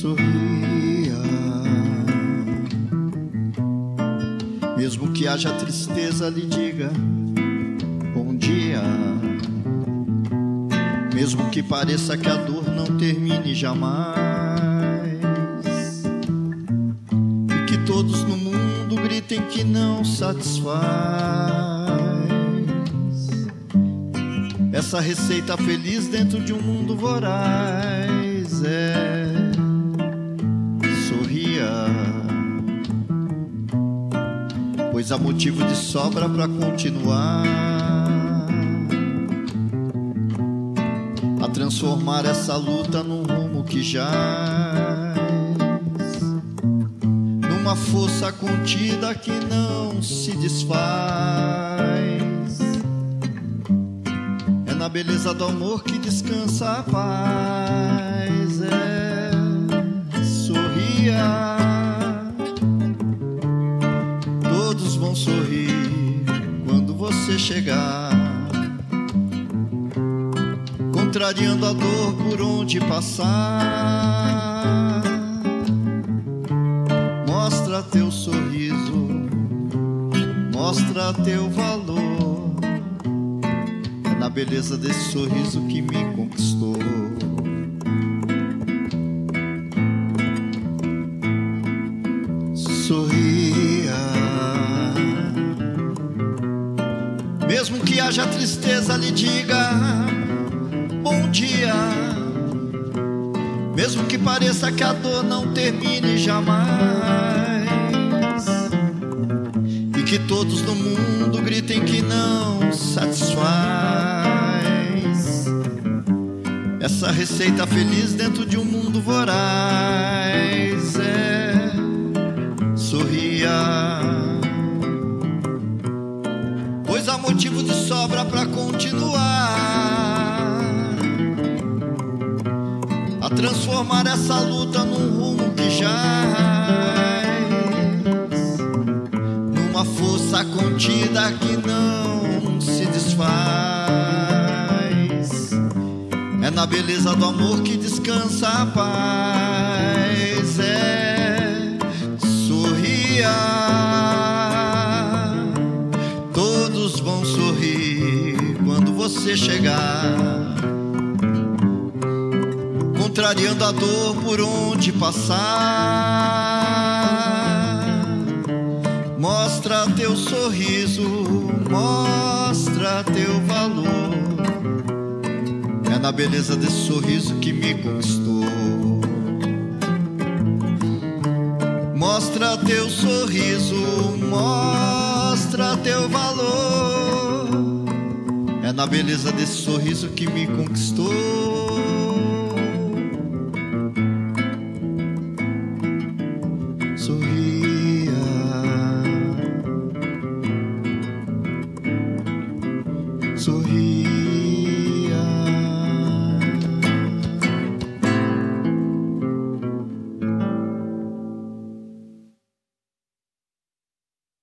sorria. Mesmo que haja tristeza, lhe diga bom dia. Mesmo que pareça que a dor não termine jamais. E que todos no mundo gritem que não satisfaz. Essa receita feliz dentro de um mundo voraz. É pois há motivo de sobra para continuar a transformar essa luta num rumo que jaz numa força contida que não se desfaz na beleza do amor que descansa a paz. É, chegar, contrariando a dor por onde passar. Mostra teu sorriso, mostra teu valor na beleza desse sorriso que me conquistou. Mesmo que haja tristeza, lhe diga bom dia. Mesmo que pareça que a dor não termine jamais, e que todos no mundo gritem que não satisfaz. Essa receita feliz dentro de um mundo voraz é sorria, sobra para continuar a transformar essa luta num rumo que jaz numa força contida que não se desfaz. É na beleza do amor que descansa a paz. Você chegar, contrariando a dor por onde passar. Mostra teu sorriso, mostra teu valor é na beleza desse sorriso que me conquistou. Mostra teu sorriso, mostra teu valor. Na beleza desse sorriso que me conquistou. Sorria. Sorria.